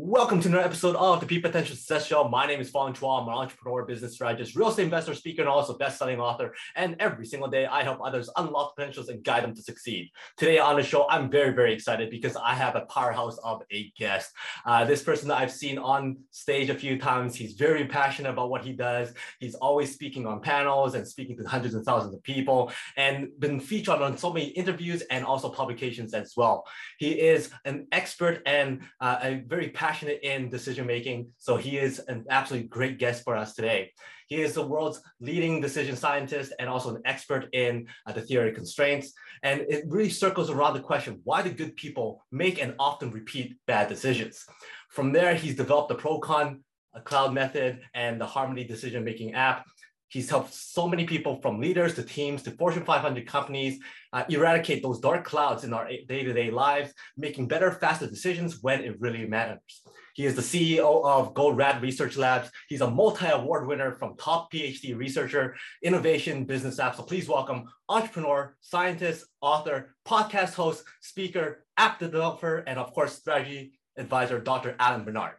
Welcome to another episode of the Peak Potential Success Show. My name is Fong Chua. I'm an entrepreneur, business strategist, real estate investor, speaker, and also best-selling author. And every single day, I help others unlock potentials and guide them to succeed. Today on the show, I'm very, very excited because I have a powerhouse of a guest. Uh, this person that I've seen on stage a few times, he's very passionate about what he does. He's always speaking on panels and speaking to hundreds and thousands of people, and been featured on so many interviews and also publications as well. He is an expert and uh, a very passionate in decision making. So he is an absolutely great guest for us today. He is the world's leading decision scientist and also an expert in uh, the theory of constraints. And it really circles around the question why do good people make and often repeat bad decisions? From there, he's developed the Procon a cloud method and the Harmony decision making app. He's helped so many people from leaders to teams to Fortune 500 companies uh, eradicate those dark clouds in our day to day lives, making better, faster decisions when it really matters. He is the CEO of Goldratt Research Labs. He's a multi-award winner from top PhD researcher, innovation business app. So please welcome entrepreneur, scientist, author, podcast host, speaker, app developer, and of course, strategy advisor, Dr. Alan Barnard.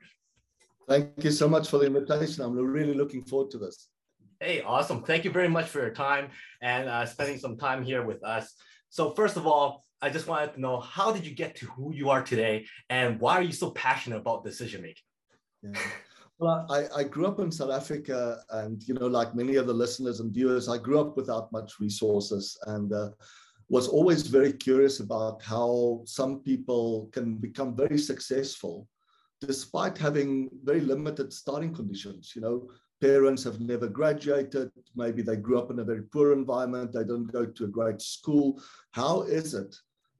Thank you so much for the invitation. I'm really looking forward to this. Hey, awesome. Thank you very much for your time and uh, spending some time here with us. So first of all, I just wanted to know how did you get to who you are today and why are you so passionate about decision making? Yeah. Well, I, I grew up in South Africa and, you know, like many of the listeners and viewers, I grew up without much resources and uh, was always very curious about how some people can become very successful despite having very limited starting conditions. You know, parents have never graduated, maybe they grew up in a very poor environment, they don't go to a great school. How is it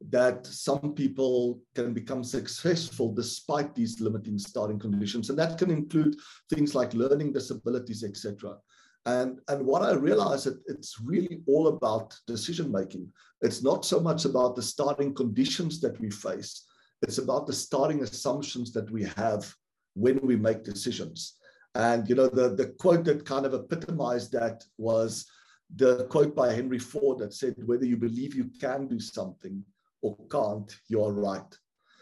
that some people can become successful despite these limiting starting conditions? And that can include things like learning disabilities, etc. And, and what I realized that it's really all about decision making. It's not so much about the starting conditions that we face. It's about the starting assumptions that we have when we make decisions. And you know, the, the quote that kind of epitomized that was the quote by Henry Ford that said, whether you believe you can do something or can't, you're right.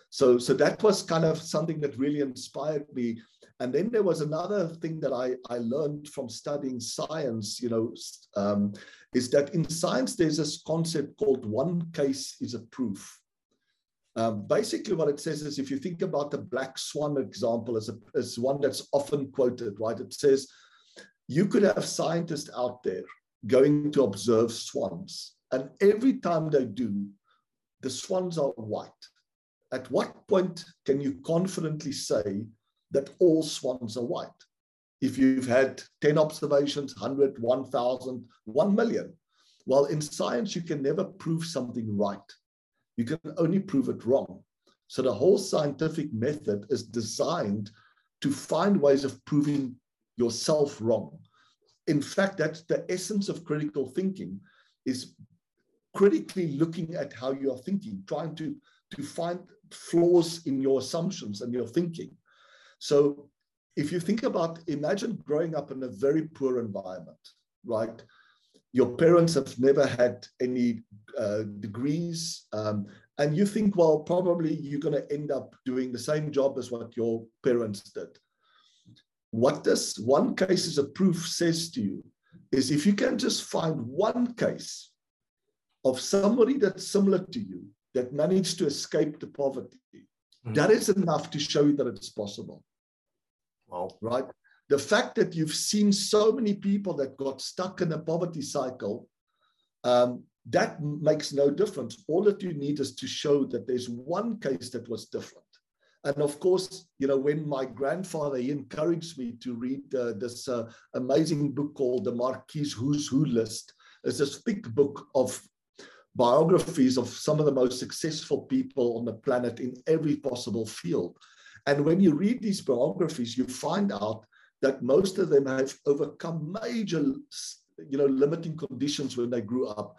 So, so that was kind of something that really inspired me. And then there was another thing that I, I learned from studying science, you know, um, is that in science, there's this concept called one case is a proof. Um, basically, what it says is if you think about the black swan example as, a, as one that's often quoted, right? It says you could have scientists out there going to observe swans, and every time they do, the swans are white. At what point can you confidently say that all swans are white? If you've had 10 observations, 100, 1,000, 1 million. Well, in science, you can never prove something right you can only prove it wrong. So the whole scientific method is designed to find ways of proving yourself wrong. In fact, that's the essence of critical thinking is critically looking at how you are thinking, trying to, to find flaws in your assumptions and your thinking. So if you think about, imagine growing up in a very poor environment, right? Your parents have never had any uh, degrees, um, and you think, well, probably you're going to end up doing the same job as what your parents did. What this one case as a proof says to you is if you can just find one case of somebody that's similar to you that managed to escape the poverty, mm-hmm. that is enough to show you that it's possible. Wow. Right? The fact that you've seen so many people that got stuck in a poverty cycle, um, that makes no difference. All that you need is to show that there's one case that was different. And of course, you know, when my grandfather he encouraged me to read uh, this uh, amazing book called The Marquis Who's Who List, it's this thick book of biographies of some of the most successful people on the planet in every possible field. And when you read these biographies, you find out that most of them have overcome major, you know, limiting conditions when they grew up.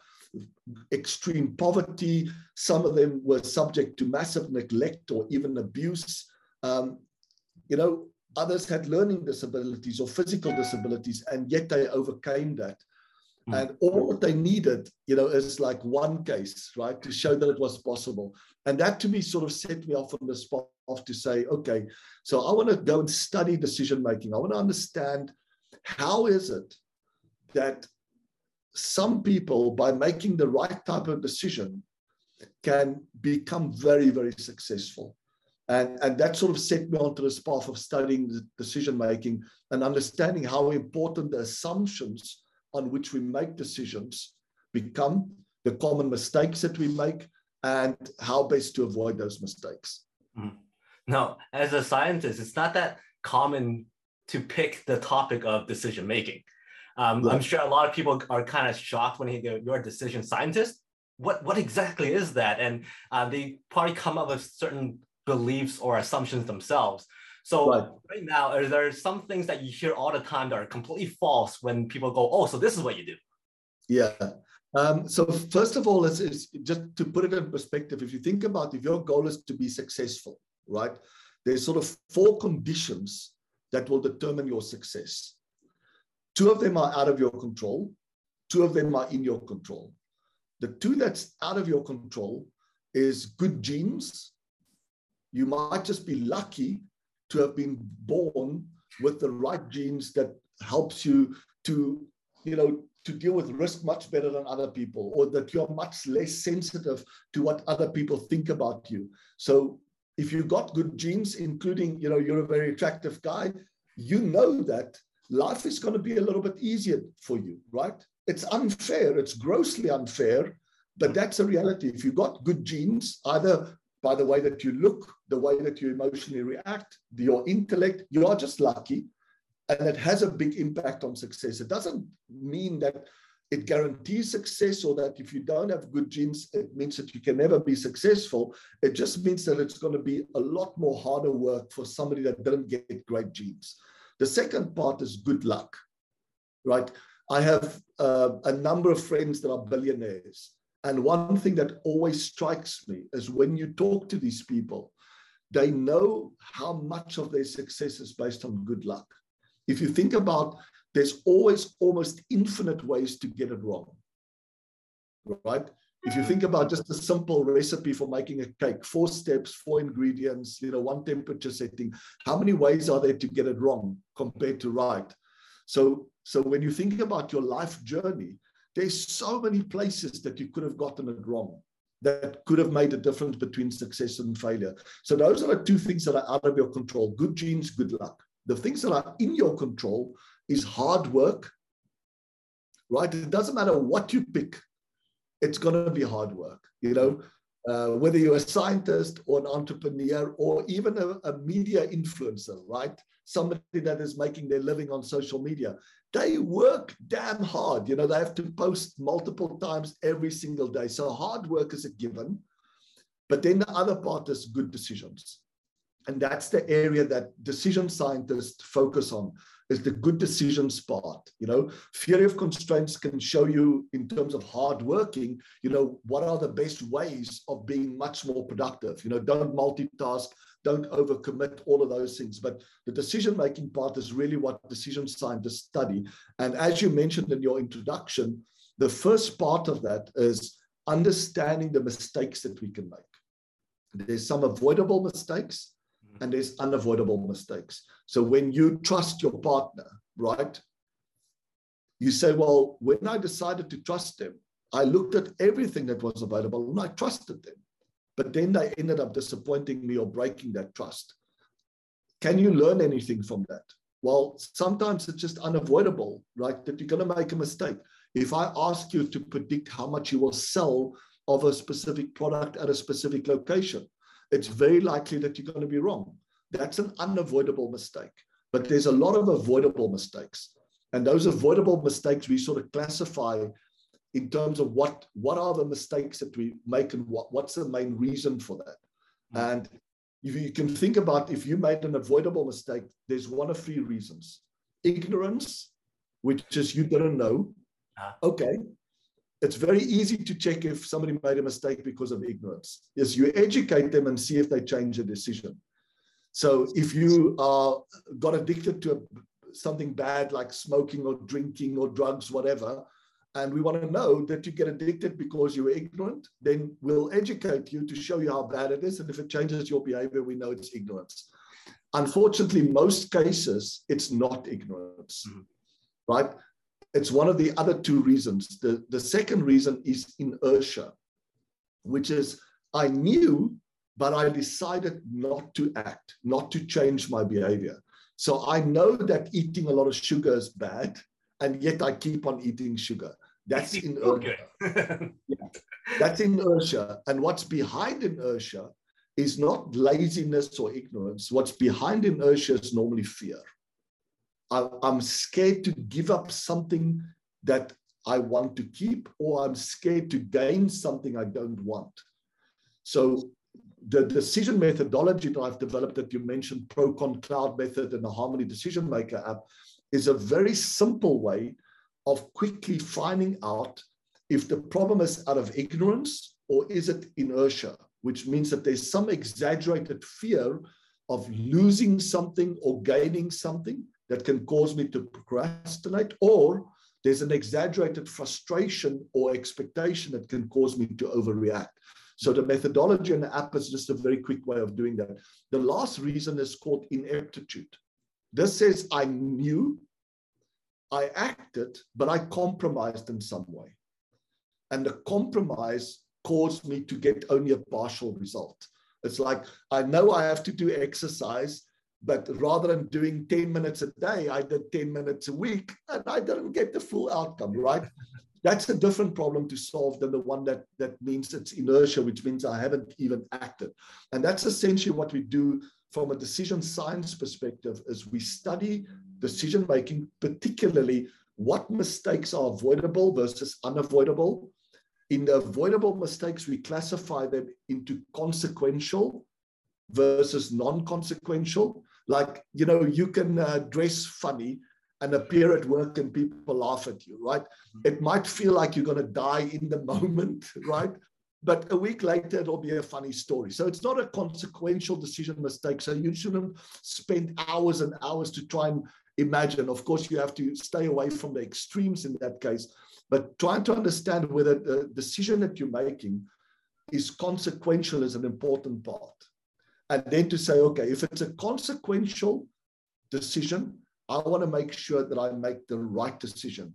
Extreme poverty. Some of them were subject to massive neglect or even abuse. Um, you know, others had learning disabilities or physical disabilities, and yet they overcame that. Mm. And all they needed, you know, is like one case, right, to show that it was possible. And that to me sort of set me off on the spot to say, okay, so I want to go and study decision making. I want to understand how is it that some people, by making the right type of decision, can become very, very successful. And, and that sort of set me onto this path of studying decision making and understanding how important the assumptions on which we make decisions become, the common mistakes that we make, and how best to avoid those mistakes. Mm. Now, as a scientist, it's not that common to pick the topic of decision making. Um, right. I'm sure a lot of people are kind of shocked when they go, "You're a decision scientist." What what exactly is that? And uh, they probably come up with certain beliefs or assumptions themselves. So right. right now, are there some things that you hear all the time that are completely false when people go, "Oh, so this is what you do"? Yeah. Um, so first of all, it's, it's just to put it in perspective. If you think about if your goal is to be successful, right? There's sort of four conditions that will determine your success. Two of them are out of your control. Two of them are in your control. The two that's out of your control is good genes. You might just be lucky to have been born with the right genes that helps you to, you know, to deal with risk much better than other people, or that you're much less sensitive to what other people think about you. So if you've got good genes, including, you know, you're a very attractive guy, you know that life is going to be a little bit easier for you, right? It's unfair. It's grossly unfair, but that's a reality. If you've got good genes, either by the way that you look, the way that you emotionally react, your intellect, you are just lucky. And it has a big impact on success. It doesn't mean that it guarantees success or that if you don't have good genes, it means that you can never be successful. It just means that it's going to be a lot more harder work for somebody that didn't get great genes. The second part is good luck, right? I have uh, a number of friends that are billionaires. And one thing that always strikes me is when you talk to these people, they know how much of their success is based on good luck. If you think about, there's always almost infinite ways to get it wrong, right? If you think about just a simple recipe for making a cake, four steps, four ingredients, you know, one temperature setting, how many ways are there to get it wrong compared to right? So, so when you think about your life journey, there's so many places that you could have gotten it wrong that could have made a difference between success and failure. So those are the two things that are out of your control: good genes, good luck. The things that are in your control is hard work. Right? It doesn't matter what you pick it's to be hard work. You know, uh, whether you're a scientist or an entrepreneur or even a, a, media influencer, right? Somebody that is making their living on social media, they work damn hard. You know, they have to post multiple times every single day. So hard work is a given. But then the other part is good decisions. And that's the area that decision scientists focus on is the good decisions part. You know, theory of constraints can show you in terms of hard working, you know, what are the best ways of being much more productive. You know, don't multitask, don't overcommit, all of those things. But the decision making part is really what decision scientists study. And as you mentioned in your introduction, the first part of that is understanding the mistakes that we can make. There's some avoidable mistakes and there's unavoidable mistakes. So when you trust your partner, right, you say, well, when I decided to trust them, I looked at everything that was available and I trusted them. But then they ended up disappointing me or breaking that trust. Can you learn anything from that? Well, sometimes it's just unavoidable, right? That you're going to make a mistake. If I ask you to predict how much you will sell of a specific product at a specific location, it's very likely that you're going to be wrong. That's an unavoidable mistake. But there's a lot of avoidable mistakes. And those avoidable mistakes we sort of classify in terms of what, what are the mistakes that we make and what, what's the main reason for that. Mm. And if you can think about if you made an avoidable mistake, there's one of three reasons. Ignorance, which is you didn't know. Ah. Okay, it's very easy to check if somebody made a mistake because of ignorance is you educate them and see if they change a decision so if you are got addicted to a, something bad like smoking or drinking or drugs whatever and we want to know that you get addicted because you were ignorant, then we'll educate you to show you how bad it is. And if it changes your behavior, we know it's ignorance. Unfortunately, most cases, it's not ignorance, mm-hmm. right? It's one of the other two reasons. The, the second reason is inertia, which is I knew, but I decided not to act, not to change my behavior. So I know that eating a lot of sugar is bad and yet I keep on eating sugar. That's inertia. yeah. That's inertia. And what's behind inertia is not laziness or ignorance. What's behind inertia is normally fear. I'm scared to give up something that I want to keep, or I'm scared to gain something I don't want. So the decision methodology that I've developed that you mentioned, ProConCloud Method and the Harmony Decision Maker app, is a very simple way of quickly finding out if the problem is out of ignorance or is it inertia, which means that there's some exaggerated fear of losing something or gaining something that can cause me to procrastinate, or there's an exaggerated frustration or expectation that can cause me to overreact. So the methodology and the app is just a very quick way of doing that. The last reason is called ineptitude. This says I knew, I acted, but I compromised in some way. And the compromise caused me to get only a partial result. It's like I know I have to do exercise, but rather than doing 10 minutes a day, I did 10 minutes a week and I didn't get the full outcome, right? That's a different problem to solve than the one that, that means it's inertia, which means I haven't even acted. And that's essentially what we do from a decision science perspective is we study decision making, particularly what mistakes are avoidable versus unavoidable. In the avoidable mistakes, we classify them into consequential versus non-consequential. Like, you know, you can uh, dress funny and appear at work and people laugh at you, right? It might feel like you're going to die in the moment, right? but a week later it'll be a funny story. So it's not a consequential decision mistake. So you shouldn't spend hours and hours to try and imagine. Of course, you have to stay away from the extremes in that case, but trying to understand whether the decision that you're making is consequential is an important part. And then to say, okay, if it's a consequential decision, I want to make sure that I make the right decision.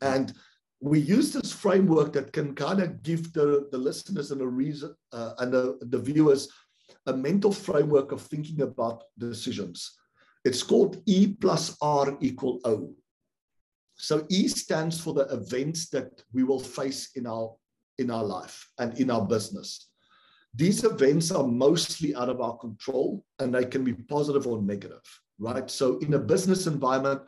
And we use this framework that can kind of give the, the listeners and the reason uh, and the, the viewers a mental framework of thinking about decisions. It's called E plus R equal O. So E stands for the events that we will face in our in our life and in our business. These events are mostly out of our control and they can be positive or negative, right? So in a business environment,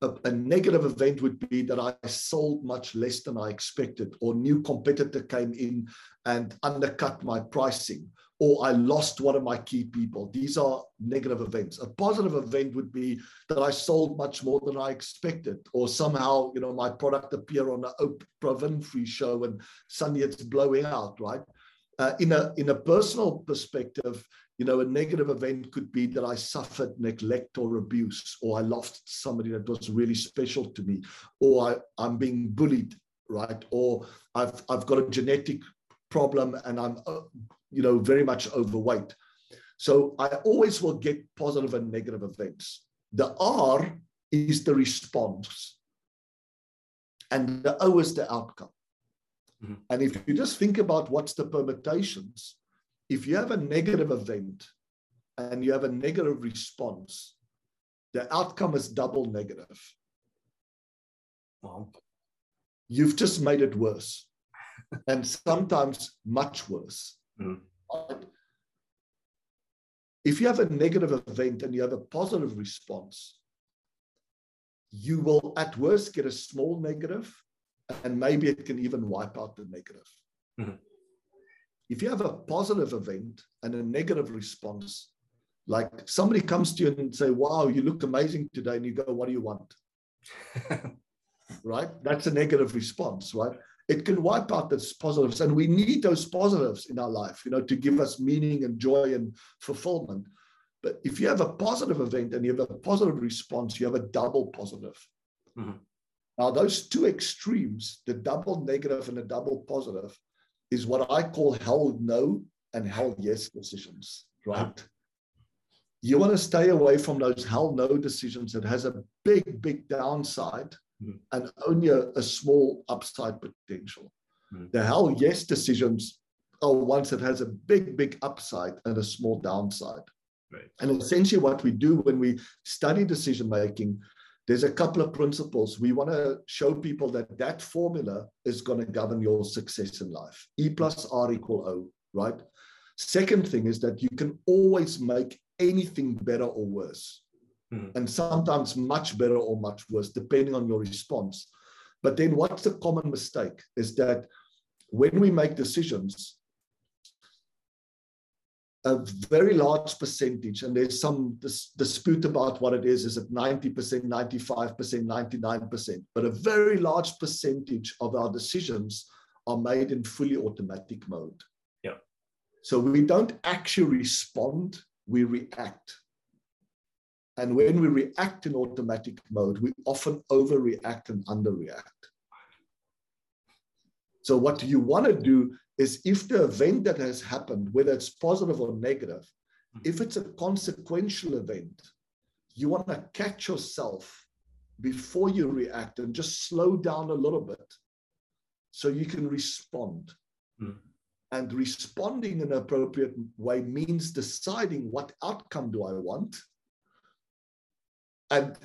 a, a, negative event would be that I sold much less than I expected, or new competitor came in and undercut my pricing, or I lost one of my key people. These are negative events. A positive event would be that I sold much more than I expected, or somehow, you know, my product appeared on an Oprah Winfrey show and suddenly it's blowing out, right? Uh, in a in a personal perspective, you know, a negative event could be that I suffered neglect or abuse, or I lost somebody that was really special to me, or I, I'm being bullied, right? Or I've, I've got a genetic problem and I'm, uh, you know, very much overweight. So I always will get positive and negative events. The R is the response, and the O is the outcome. Mm-hmm. And if you just think about what's the permutations, if you have a negative event and you have a negative response, the outcome is double negative. Wow. You've just made it worse, and sometimes much worse. Mm. If you have a negative event and you have a positive response, you will at worst get a small negative, and maybe it can even wipe out the negative. Mm-hmm if you have a positive event and a negative response, like somebody comes to you and say, Wow, you look amazing today, and you go, What do you want? right? That's a negative response, right? It can wipe out those positives, and we need those positives in our life, you know, to give us meaning and joy and fulfillment. But if you have a positive event and you have a positive response, you have a double positive. Mm-hmm. Now, those two extremes, the double negative and the double positive, is what I call hell no and hell yes decisions, right? You want to stay away from those hell no decisions that has a big, big downside mm. and only a, a, small upside potential. Mm. The hell yes decisions are ones that has a big, big upside and a small downside. Right. And essentially, what we do when we study decision making, there's a couple of principles. We want to show people that that formula is going to govern your success in life. E plus R equal O, right? Second thing is that you can always make anything better or worse. Mm. And sometimes much better or much worse, depending on your response. But then what's the common mistake is that when we make decisions, a very large percentage, and there's some dis- dispute about what it is, is it 90%, 95%, 99%, but a very large percentage of our decisions are made in fully automatic mode. Yeah. So we don't actually respond, we react. And when we react in automatic mode, we often overreact and underreact. So what do you want to do is if the event that has happened, whether it's positive or negative, hmm. if it's a consequential event, you want to catch yourself before you react and just slow down a little bit so you can respond. Mm. And responding in an appropriate way means deciding what outcome do I want? And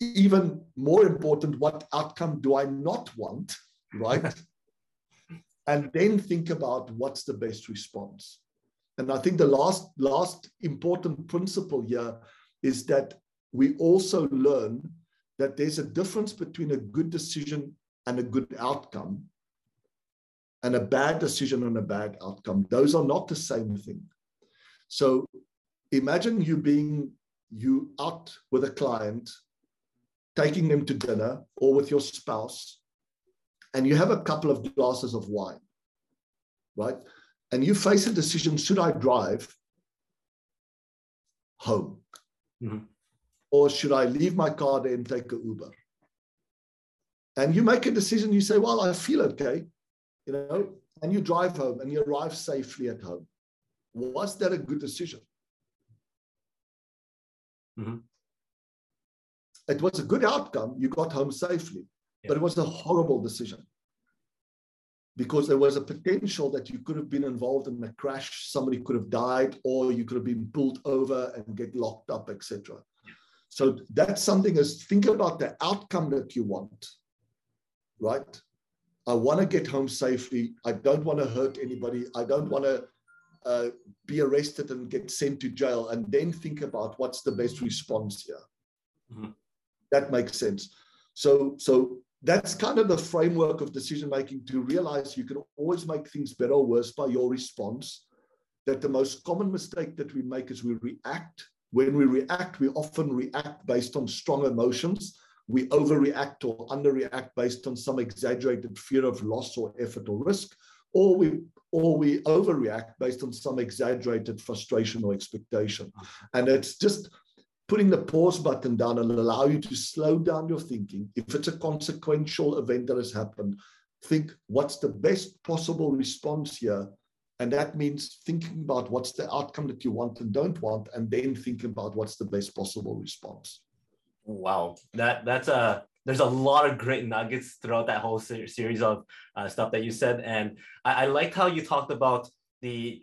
even more important, what outcome do I not want? Right? and then think about what's the best response. And I think the last, last important principle here is that we also learn that there's a difference between a good decision and a good outcome and a bad decision and a bad outcome. Those are not the same thing. So imagine you being you out with a client, taking them to dinner or with your spouse, and you have a couple of glasses of wine, right? And you face a decision should I drive home? Mm-hmm. Or should I leave my car there and take an Uber? And you make a decision, you say, Well, I feel okay, you know, and you drive home and you arrive safely at home. Was that a good decision? Mm-hmm. It was a good outcome. You got home safely but it was a horrible decision because there was a potential that you could have been involved in a crash, somebody could have died, or you could have been pulled over and get locked up, etc. So that's something is think about the outcome that you want, right? I want to get home safely. I don't want to hurt anybody. I don't want to uh, be arrested and get sent to jail, and then think about what's the best response here. Mm-hmm. That makes sense. So, so that's kind of the framework of decision making to realize you can always make things better or worse by your response. That the most common mistake that we make is we react. When we react, we often react based on strong emotions. We overreact or underreact based on some exaggerated fear of loss or effort or risk, or we or we overreact based on some exaggerated frustration or expectation. And it's just putting the pause button down and allow you to slow down your thinking. If it's a consequential event that has happened, think what's the best possible response here. And that means thinking about what's the outcome that you want and don't want, and then thinking about what's the best possible response. Wow, that that's a there's a lot of great nuggets throughout that whole series of uh, stuff that you said, and I, I liked how you talked about the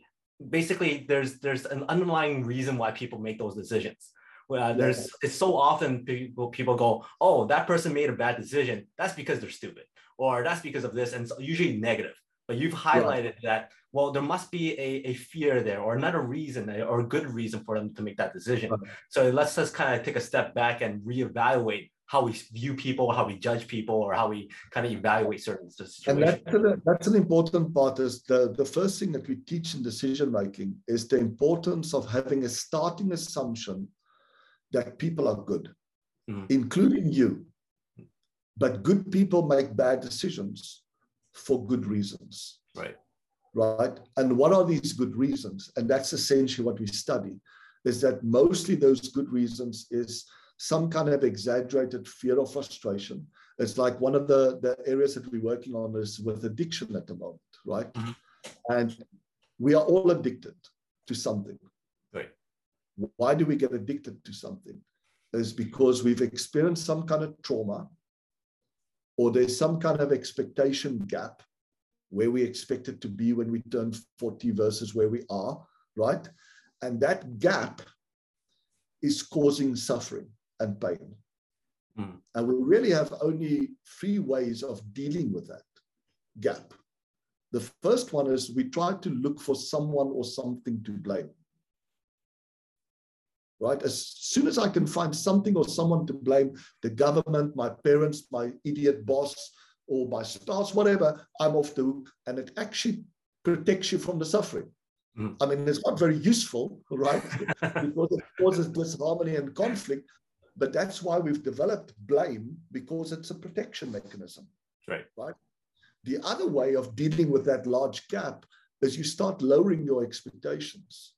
basically there's there's an underlying reason why people make those decisions uh, there's it's so often people people go, oh, that person made a bad decision. That's because they're stupid, or that's because of this, and it's usually negative. But you've highlighted that well, there must be a, a fear there, or another reason, or a good reason for them to make that decision. Okay. So let's just kind of take a step back and reevaluate how we view people, how we judge people, or how we kind of evaluate certain situations. And that's an, that's an important part. Is the, the first thing that we teach in decision making is the importance of having a starting assumption that people are good, mm. including you. But good people make bad decisions for good reasons. Right. Right. And what are these good reasons? And that's essentially what we study is that mostly those good reasons is some kind of exaggerated fear or frustration. It's like one of the, the areas that we're working on is with addiction at the moment, right? Mm-hmm. And we are all addicted to something. Why do we get addicted to something? Is because we've experienced some kind of trauma or there's some kind of expectation gap where we expect it to be when we turn 40 versus where we are, right? And that gap is causing suffering and pain. Mm. And we really have only three ways of dealing with that gap. The first one is we try to look for someone or something to blame. Right? As soon as I can find something or someone to blame, the government, my parents, my idiot boss, or my spouse, whatever, I'm off the hook. And it actually protects you from the suffering. Mm. I mean, it's not very useful, right? because it causes disharmony and conflict. But that's why we've developed blame because it's a protection mechanism. Right. Right. The other way of dealing with that large gap is you start lowering your expectations,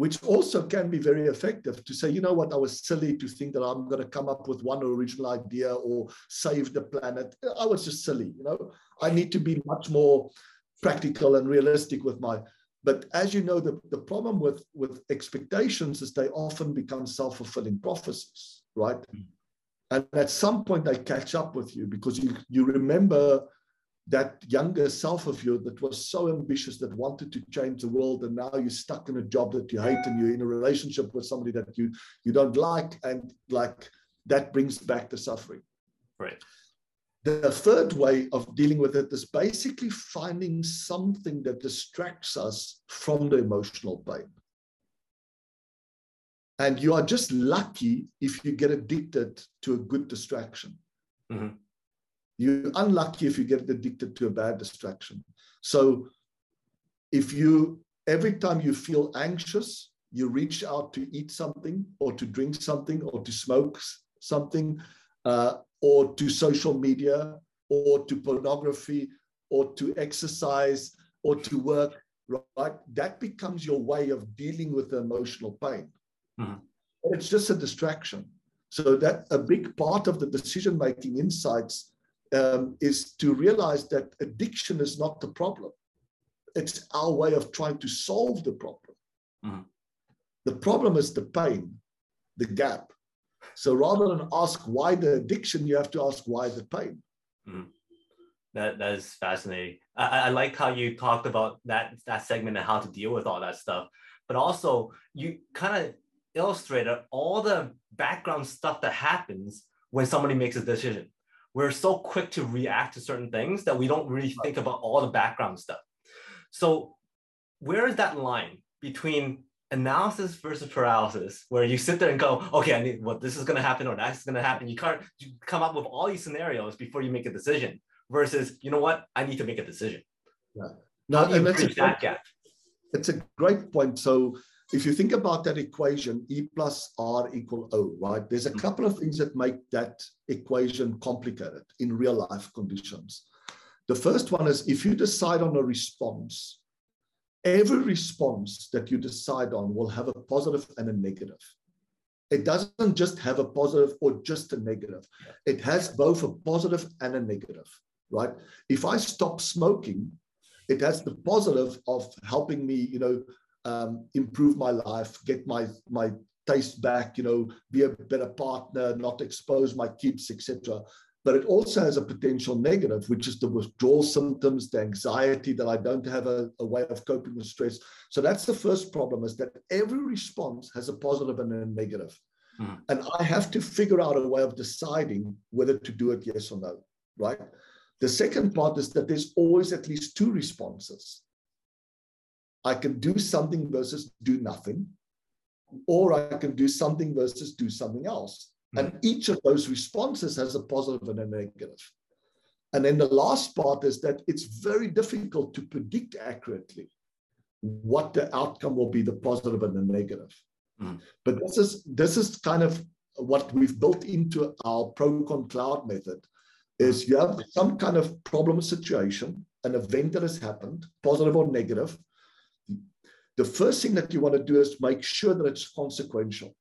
which also can be very effective to say, you know what, I was silly to think that I'm going to come up with one original idea or save the planet. I was just silly, you know. I need to be much more practical and realistic with my but as you know the, the problem with with expectations is they often become self-fulfilling prophecies right mm. and at some point they catch up with you because you you remember that younger self of you that was so ambitious that wanted to change the world and now you're stuck in a job that you hate and you're in a relationship with somebody that you you don't like and like that brings back the suffering right the third way of dealing with it is basically finding something that distracts us from the emotional pain. And you are just lucky if you get addicted to a good distraction. Mm-hmm. You're unlucky if you get addicted to a bad distraction. So if you, every time you feel anxious, you reach out to eat something or to drink something or to smoke something, uh, or to social media or to pornography or to exercise or to work, right? That becomes your way of dealing with the emotional pain. Mm-hmm. It's just a distraction. So that a big part of the decision making insights um, is to realize that addiction is not the problem. It's our way of trying to solve the problem. Mm-hmm. The problem is the pain, the gap, so rather than ask why the addiction, you have to ask why the pain. Mm. That that is fascinating. I, I like how you talked about that that segment and how to deal with all that stuff. But also you kind of illustrated all the background stuff that happens when somebody makes a decision. We're so quick to react to certain things that we don't really think about all the background stuff. So where is that line between analysis versus paralysis, where you sit there and go, okay, I need what well, this is going to happen or that's going to happen. You can't you come up with all these scenarios before you make a decision. Versus, you know what, I need to make a decision. Yeah. No, and that's a, that gap? It's a great point. So if you think about that equation, E plus R equal O, right? There's a mm-hmm. couple of things that make that equation complicated in real life conditions. The first one is if you decide on a response, every response that you decide on will have a positive and a negative. It doesn't just have a positive or just a negative. It has both a positive and a negative, right? If I stop smoking, it has the positive of helping me, you know, um, improve my life, get my my taste back, you know, be a better partner, not expose my kids, etc but it also has a potential negative, which is the withdrawal symptoms, the anxiety that I don't have a, a, way of coping with stress. So that's the first problem is that every response has a positive and a negative. Mm. And I have to figure out a way of deciding whether to do it yes or no, right? The second part is that there's always at least two responses. I can do something versus do nothing, or I can do something versus do something else. And each of those responses has a positive and a negative. And then the last part is that it's very difficult to predict accurately what the outcome will be, the positive and the negative. Mm. But this is this is kind of what we've built into our ProConCloud method is you have some kind of problem situation, an event that has happened, positive or negative. The first thing that you want to do is make sure that it's consequential.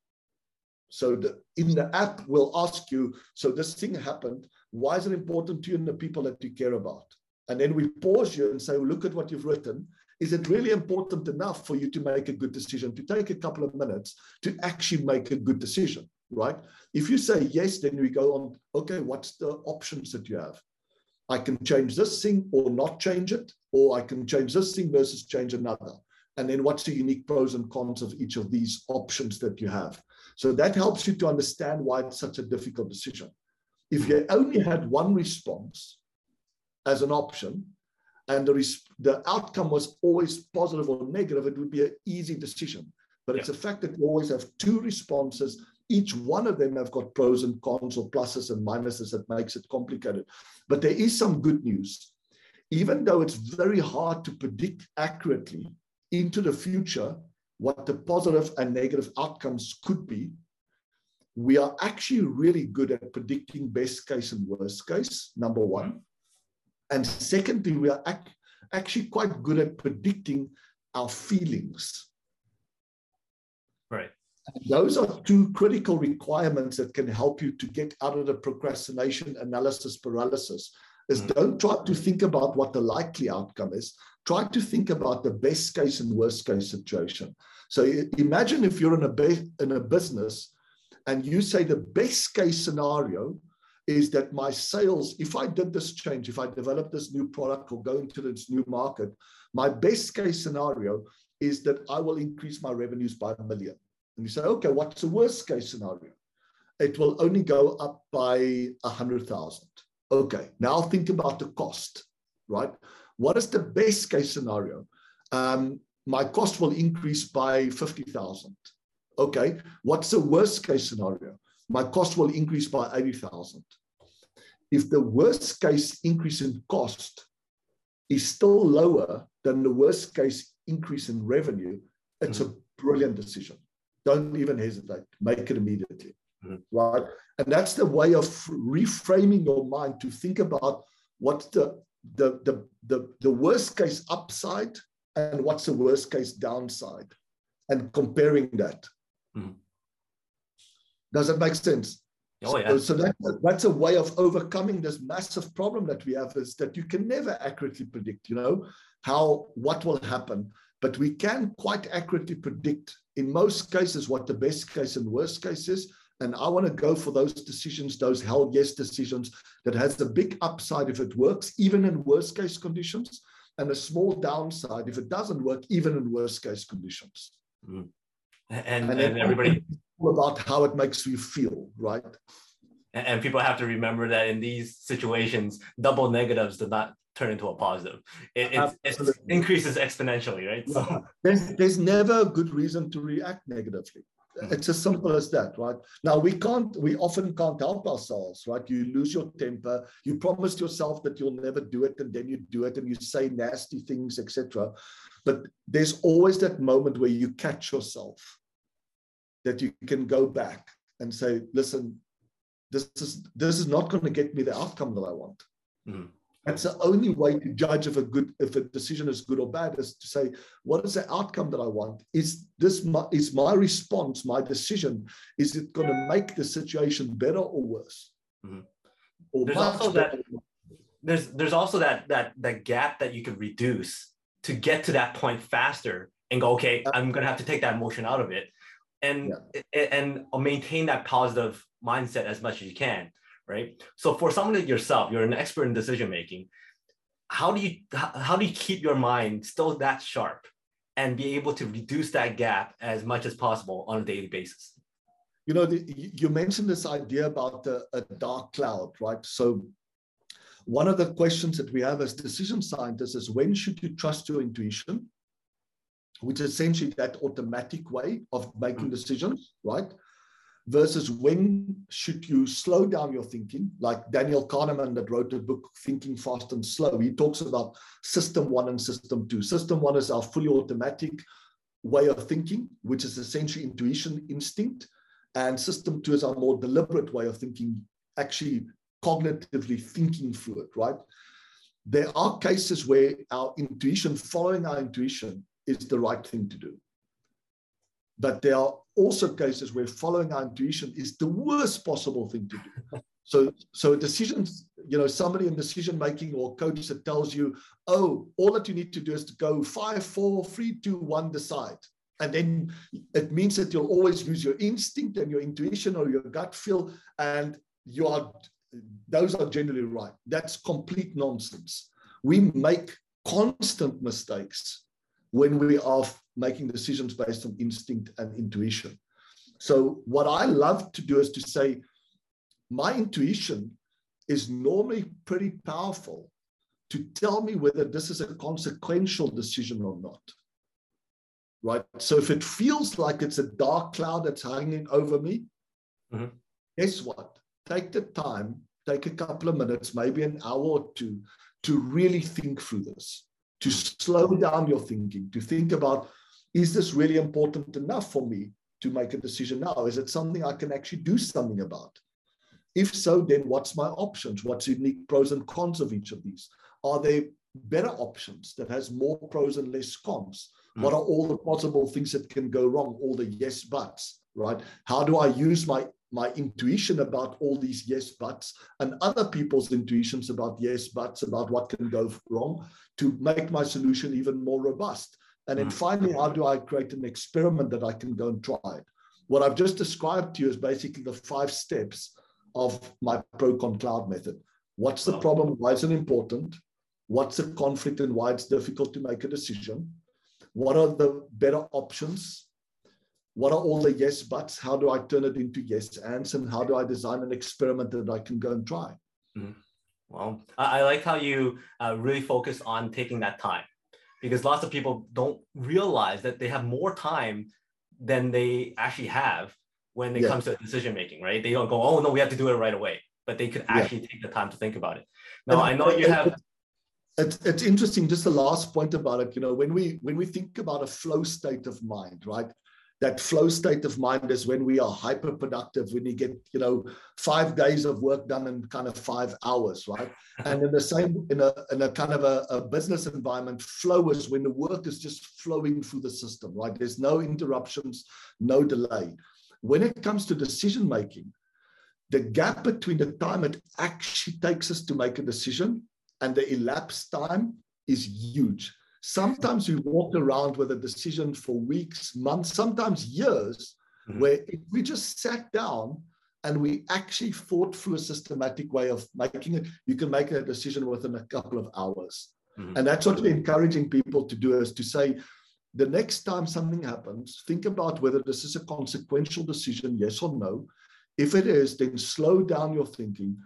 So the, in the app, we'll ask you, so this thing happened. Why is it important to you and the people that you care about? And then we pause you and say, look at what you've written. Is it really important enough for you to make a good decision, to take a couple of minutes to actually make a good decision, right? If you say yes, then we go on, okay, what's the options that you have? I can change this thing or not change it, or I can change this thing versus change another. And then what's the unique pros and cons of each of these options that you have? So that helps you to understand why it's such a difficult decision. If you only had one response as an option, and the, the outcome was always positive or negative, it would be an easy decision. But yeah. it's the fact that you always have two responses. Each one of them have got pros and cons or pluses and minuses that makes it complicated. But there is some good news. Even though it's very hard to predict accurately into the future what the positive and negative outcomes could be, we are actually really good at predicting best case and worst case, number one. And secondly, we are ac- actually quite good at predicting our feelings. Right. Those are two critical requirements that can help you to get out of the procrastination analysis paralysis. Is mm-hmm. don't try to think about what the likely outcome is. Try to think about the best case and worst case situation. So imagine if you're in a in a business and you say the best case scenario is that my sales, if I did this change, if I develop this new product or go into this new market, my best case scenario is that I will increase my revenues by a million. And you say, okay, what's the worst case scenario? It will only go up by a hundred thousand. Okay, now think about the cost, right? What is the best case scenario? Um, my cost will increase by 50,000. Okay, what's the worst case scenario? My cost will increase by 80,000. If the worst case increase in cost is still lower than the worst case increase in revenue, it's mm-hmm. a brilliant decision. Don't even hesitate. Make it immediately. Mm-hmm. Right. And that's the way of reframing your mind to think about what's the the, the, the, the worst case upside and what's the worst case downside and comparing that. Mm-hmm. Does that make sense? Oh, yeah. So, so that, that's a way of overcoming this massive problem that we have is that you can never accurately predict, you know, how what will happen. But we can quite accurately predict in most cases what the best case and worst case is. And I want to go for those decisions, those hell yes decisions that has a big upside if it works, even in worst case conditions, and a small downside if it doesn't work, even in worst case conditions. Mm. And, and, and everybody about how it makes you feel, right? And people have to remember that in these situations, double negatives do not turn into a positive. It, it, increases exponentially, right? So there's, there's never a good reason to react negatively. Hmm. It's as simple as that, right? Now we can't, we often can't help ourselves, right? You lose your temper, you promise yourself that you'll never do it, and then you do it and you say nasty things, etc. But there's always that moment where you catch yourself that you can go back and say, listen, this is this is not going to get me the outcome that I want. Mm-hmm. That's the only way to judge if a good if a decision is good or bad is to say, what is the outcome that I want? Is this my is my response, my decision, is it going to make the situation better or worse? Mm-hmm. Or there's also that there's there's also that that that gap that you could reduce to get to that point faster and go, okay, I'm gonna have to take that emotion out of it and yeah. and maintain that positive mindset as much as you can right so for someone like yourself you're an expert in decision making how do you how do you keep your mind still that sharp and be able to reduce that gap as much as possible on a daily basis you know the, you mentioned this idea about the, a dark cloud right so one of the questions that we have as decision scientists is when should you trust your intuition which is essentially that automatic way of making mm. decisions, right? Versus when should you slow down your thinking, like Daniel Kahneman that wrote the book Thinking Fast and Slow. He talks about system one and system two. System one is our fully automatic way of thinking, which is essentially intuition, instinct. And system two is our more deliberate way of thinking, actually cognitively thinking through it, right? There are cases where our intuition, following our intuition, is the right thing to do. But there are also cases where following our intuition is the worst possible thing to do. So, so decisions, you know, somebody in decision making or coach that tells you, oh, all that you need to do is to go five, four, three, two, one, decide. And then it means that you'll always use your instinct and your intuition or your gut feel, and you are those are generally right. That's complete nonsense. We make constant mistakes when we are making decisions based on instinct and intuition. So, what I love to do is to say, my intuition is normally pretty powerful to tell me whether this is a consequential decision or not. Right. So if it feels like it's a dark cloud that's hanging over me, mm-hmm. guess what? Take the time, take a couple of minutes, maybe an hour or two, to really think through this, to slow down your thinking, to think about is this really important enough for me to make a decision now? Is it something I can actually do something about? If so, then what's my options? What's the unique pros and cons of each of these? Are there better options that has more pros and less cons? Mm. What are all the possible things that can go wrong? All the yes buts, right? How do I use my my intuition about all these yes buts and other people's intuitions about yes buts about what can go wrong to make my solution even more robust and then mm. finally how do i create an experiment that i can go and try it? what i've just described to you is basically the five steps of my ProConCloud method. What's the problem? Why is it important? What's the conflict and why it's difficult to make a decision? What are the better options? What are all the yes buts? How do I turn it into yes ands? And how do I design an experiment that I can go and try? Mm-hmm. Well, I, like how you uh, really focus on taking that time because lots of people don't realize that they have more time than they actually have when it yeah. comes to decision making, right? They don't go, oh no, we have to do it right away, but they could actually yeah. take the time to think about it. Now and, I know you have. It's, it's interesting. Just the last point about it, you know, when we when we think about a flow state of mind, right? That flow state of mind is when we are hyper productive, when you get, you know, five days of work done in kind of five hours, right? And in the same, in a, in a kind of a, a business environment, flow is when the work is just flowing through the system, right? There's no interruptions, no delay. When it comes to decision making, the gap between the time it actually takes us to make a decision and the elapsed time is huge. Sometimes we walk around with a decision for weeks, months, sometimes years, mm-hmm. where if we just sat down and we actually thought through a systematic way of making it, you can make a decision within a couple of hours. Mm-hmm. And that's what we're encouraging people to do is to say, the next time something happens, think about whether this is a consequential decision, yes or no. If it is, then slow down your thinking.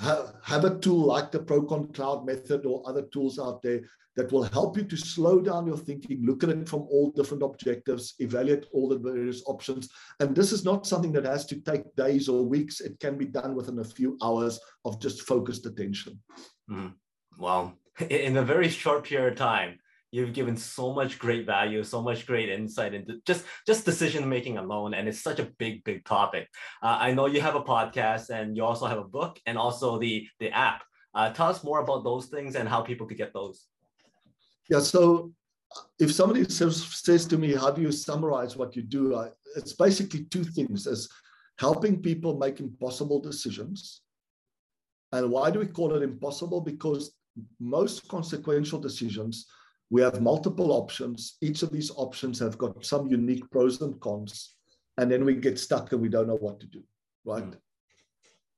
Have, a tool like the ProConCloud method or other tools out there that will help you to slow down your thinking, look at it from all different objectives, evaluate all the various options. And this is not something that has to take days or weeks. It can be done within a few hours of just focused attention. Mm. Wow. In a very short period of time, you've given so much great value so much great insight into just just decision making alone and it's such a big big topic. Uh, i know you have a podcast and you also have a book and also the the app. Uh, tell us more about those things and how people could get those. Yeah so if somebody says, says to me how do you summarize what you do? I, it's basically two things. As helping people make impossible decisions. And why do we call it impossible? Because most consequential decisions we have multiple options. Each of these options have got some unique pros and cons. And then we get stuck and we don't know what to do, right? Mm.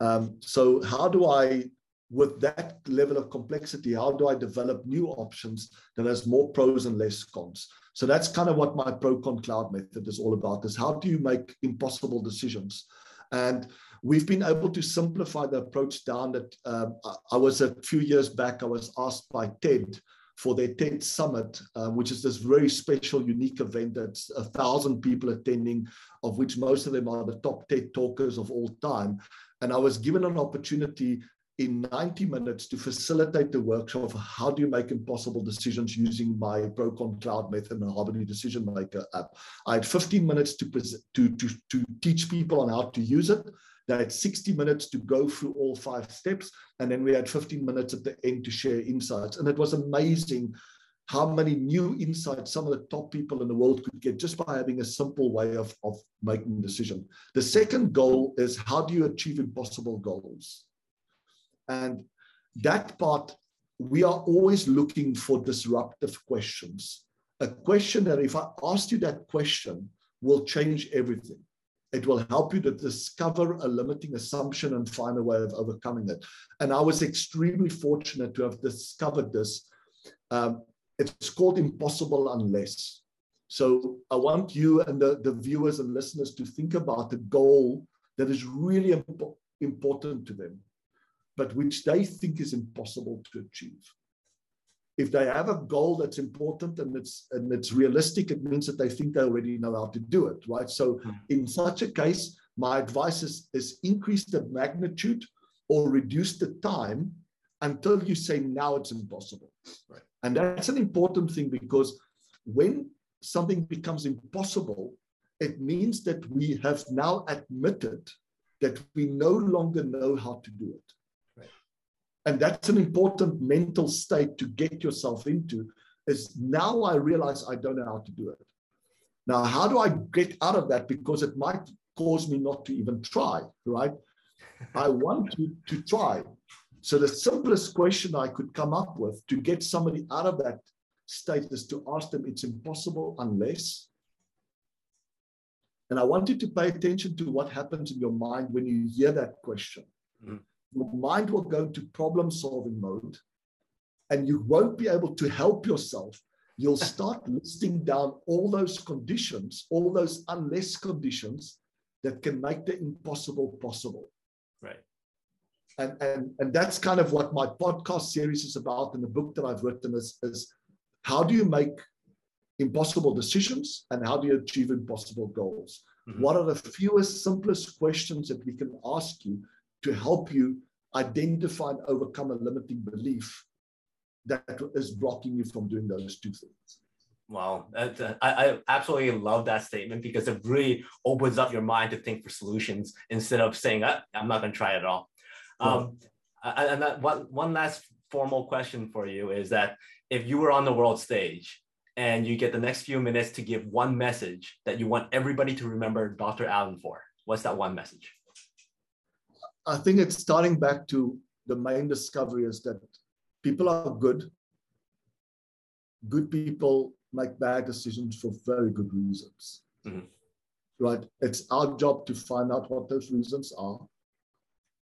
Um, so, how do I, with that level of complexity, how do I develop new options that has more pros and less cons? So that's kind of what my ProConCloud method is all about: is how do you make impossible decisions? And we've been able to simplify the approach down. That um, I was a few years back, I was asked by TED for their TED Summit, uh, which is this very special, unique event that's a thousand people attending, of which most of them are the top TED talkers of all time. And I was given an opportunity in 90 minutes to facilitate the workshop of how do you make impossible decisions using my ProConCloud method and Harmony Decision Maker app. I had 15 minutes to, to, to, to teach people on how to use it. They had 60 minutes to go through all five steps. And then we had 15 minutes at the end to share insights. And it was amazing how many new insights some of the top people in the world could get just by having a simple way of, of making a decision. The second goal is how do you achieve impossible goals? And that part, we are always looking for disruptive questions. A question that if I asked you that question will change everything. It will help you to discover a limiting assumption and find a way of overcoming it. And I was extremely fortunate to have discovered this um, it's called Impossible Unless. So I want you and the, the viewers and listeners to think about a goal that is really imp- important to them, but which they think is impossible to achieve. If they have a goal that's important and it's and it's realistic, it means that they think they already know how to do it, right? So mm-hmm. in such a case, my advice is, is increase the magnitude or reduce the time until you say now it's impossible. Right. And that's an important thing because when something becomes impossible, it means that we have now admitted that we no longer know how to do it. And that's an important mental state to get yourself into is now I realize I don't know how to do it. Now, how do I get out of that? Because it might cause me not to even try, right? I want to, to try. So the simplest question I could come up with to get somebody out of that state is to ask them, it's impossible unless. And I want you to pay attention to what happens in your mind when you hear that question. Mm. Your mind will go into problem solving mode and you won't be able to help yourself. You'll start listing down all those conditions, all those unless conditions that can make the impossible possible. Right and, and, and that's kind of what my podcast series is about and the book that I've written is, is how do you make impossible decisions and how do you achieve impossible goals? Mm-hmm. What are the fewest, simplest questions that we can ask you to help you identify and overcome a limiting belief that is blocking you from doing those two things? Wow, uh, I, I absolutely love that statement because it really opens up your mind to think for solutions instead of saying, ah, I'm not going to try it at all. Um, and that one, one last formal question for you is that if you were on the world stage and you get the next few minutes to give one message that you want everybody to remember Dr. Alan for, what's that one message? I think it's starting back to the main discovery is that people are good. Good people make bad decisions for very good reasons. Mm-hmm. Right? It's our job to find out what those reasons are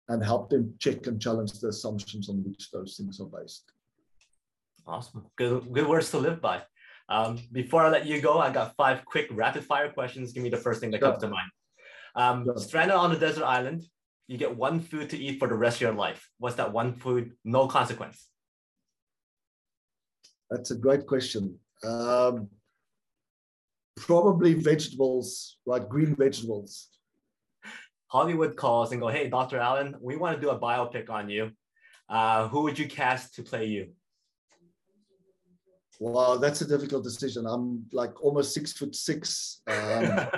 and help them check and challenge the assumptions on which those things are based. Awesome. Good, good words to live by. Um, before I let you go, I got five quick rapid fire questions. Give me the first thing that sure. comes to mind. Um, sure. Stranded on a desert island, you get one food to eat for the rest of your life. What's that one food? No consequence. That's a great question. Um, probably vegetables, right? Green vegetables. Hollywood calls and go, hey, Dr. Alan, we want to do a biopic on you. Uh, who would you cast to play you? Well, that's a difficult decision. I'm like almost six foot six. Um,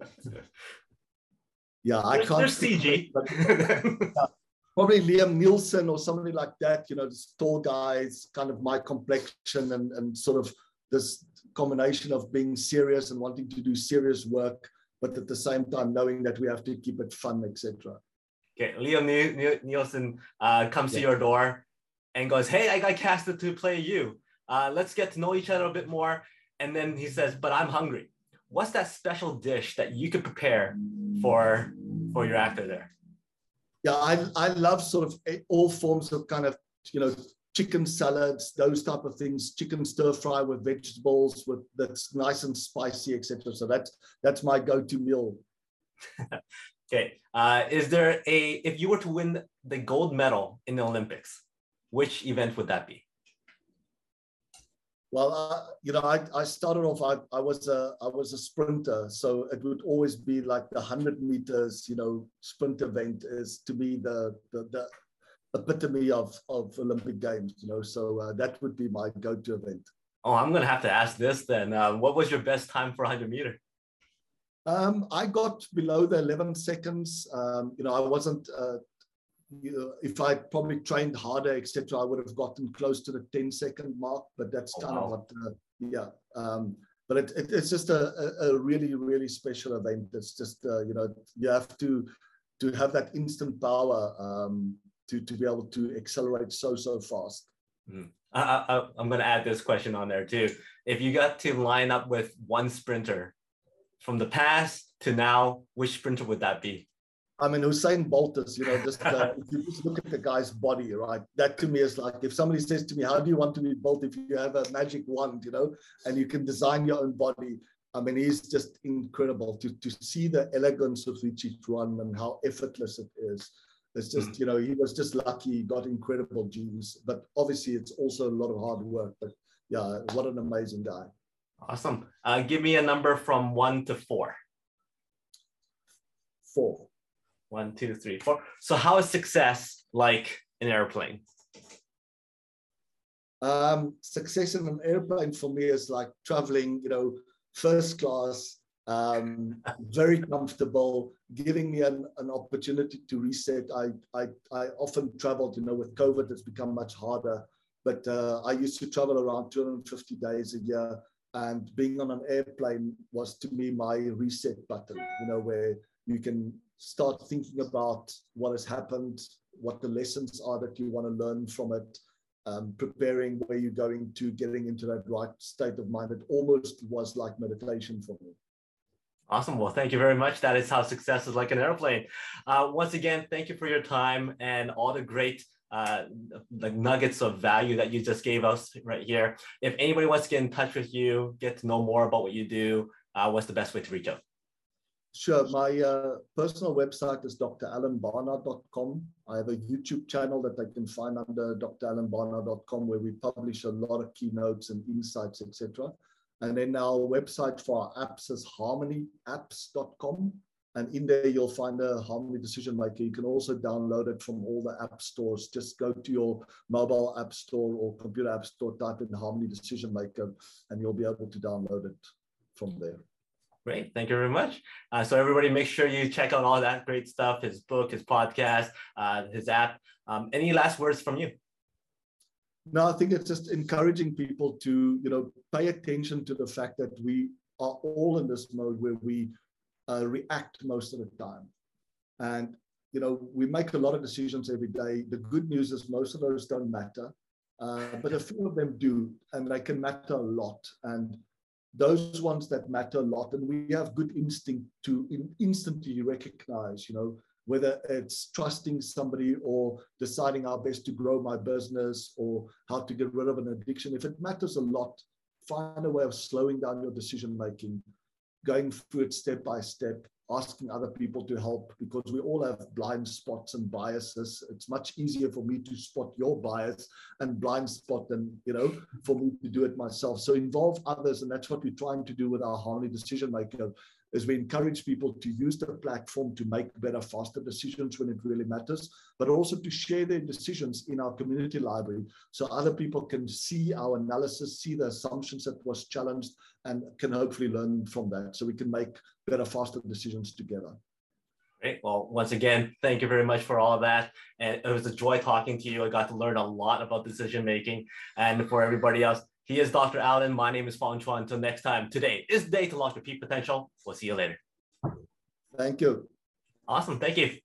yeah, I can't. There's CG. But, probably Liam Neeson or somebody like that. You know, this tall guys, kind of my complexion, and and sort of this combination of being serious and wanting to do serious work but at the same time knowing that we have to keep it fun, etc. Okay, Liam Neeson uh, comes yeah. to your door and goes, "Hey, I got casted to play you. Uh, let's get to know each other a bit more." And then he says, "But I'm hungry. What's that special dish that you could prepare for for your actor there?" Yeah, I I love sort of all forms of kind of you know chicken salads, those type of things, chicken stir fry with vegetables with that's nice and spicy, etc. So that's that's my go-to meal. okay. Uh, is there a if you were to win the gold medal in the Olympics, which event would that be? Well, uh, you know, I, I started off. I, I was a I was a sprinter, so it would always be like the hundred meters. You know, sprint event is to be the the, the epitome of, of Olympic Games, you know, so uh, that would be my go-to event. Oh, I'm going to have to ask this then. Uh, what was your best time for 100 meter? Um, I got below the 11 seconds. Um, you know, I wasn't uh, if I probably trained harder, etc., I would have gotten close to the 10 second mark. But that's oh, kind wow. of what, uh, yeah. Um, but it, it, it's just a, a, really, really special event. It's just, uh, you know, you have to to have that instant power um, to, to be able to accelerate so, so fast. Mm. I, I, I'm going to add this question on there too. If you got to line up with one sprinter from the past to now, which sprinter would that be? I mean, Usain Bolt is, you know, just uh, if you just look at the guy's body, right? That to me is like if somebody says to me, "How do you want to be Bolt?" If you have a magic wand, you know, and you can design your own body. I mean, he's just incredible to to see the elegance of which he run and how effortless it is. It's just, mm. you know, he was just lucky, he got incredible genes, but obviously it's also a lot of hard work. But yeah, what an amazing guy. Awesome. Uh, give me a number from one to four. Four. One, two, three, four. So how is success like an airplane? Um, success in an airplane for me is like traveling, you know, first class, um, very comfortable, giving me an, an opportunity to reset. I, I, I often traveled, you know, with COVID, it's become much harder, but uh, I used to travel around 250 days a year. And being on an airplane was to me my reset button, you know, where you can start thinking about what has happened, what the lessons are that you want to learn from it, um, preparing where you're going to, getting into that right state of mind. It almost was like meditation for me. Awesome. Well, thank you very much. That is how success is like an airplane. Uh, once again, thank you for your time and all the great uh, the nuggets of value that you just gave us right here. If anybody wants to get in touch with you, get to know more about what you do, uh, what's the best way to reach out? Sure. My uh, personal website is dralanbarnard.com. I have a YouTube channel that I can find under dralanbarnard.com where we publish a lot of keynotes and insights, etc. And then our website for our apps is harmonyapps.com. And in there, you'll find a Harmony Decision Maker. You can also download it from all the app stores. Just go to your mobile app store or computer app store, type in Harmony Decision Maker, and you'll be able to download it from there. Great. Thank you very much. Uh, so everybody make sure you check out all that great stuff, his book, his podcast, uh, his app. Um, any last words from you? No, I think it's just encouraging people to, you know, pay attention to the fact that we are all in this mode where we uh, react most of the time. And, you know, we make a lot of decisions every day. The good news is most of those don't matter, uh, but a few of them do, and they can matter a lot. And those ones that matter a lot and we have good instinct to in, instantly recognize you know whether it's trusting somebody or deciding how best to grow my business or how to get rid of an addiction. If it matters a lot find a way of slowing down your decision making going through it step by step asking other people to help because we all have blind spots and biases. It's much easier for me to spot your bias and blind spot than, you know, for me to do it myself. So involve others. And that's what we're trying to do with our Harmony Decision Maker is we encourage people to use the platform to make better, faster decisions when it really matters, but also to share their decisions in our community library so other people can see our analysis, see the assumptions that was challenged, and can hopefully learn from that so we can make better, faster decisions together. Great. Well, once again, thank you very much for all that. And it was a joy talking to you. I got to learn a lot about decision making. And for everybody else, he is Dr. Alan. My name is Fong Chua. Until next time, today is the day to launch your peak potential. We'll see you later. Thank you. Awesome. Thank you.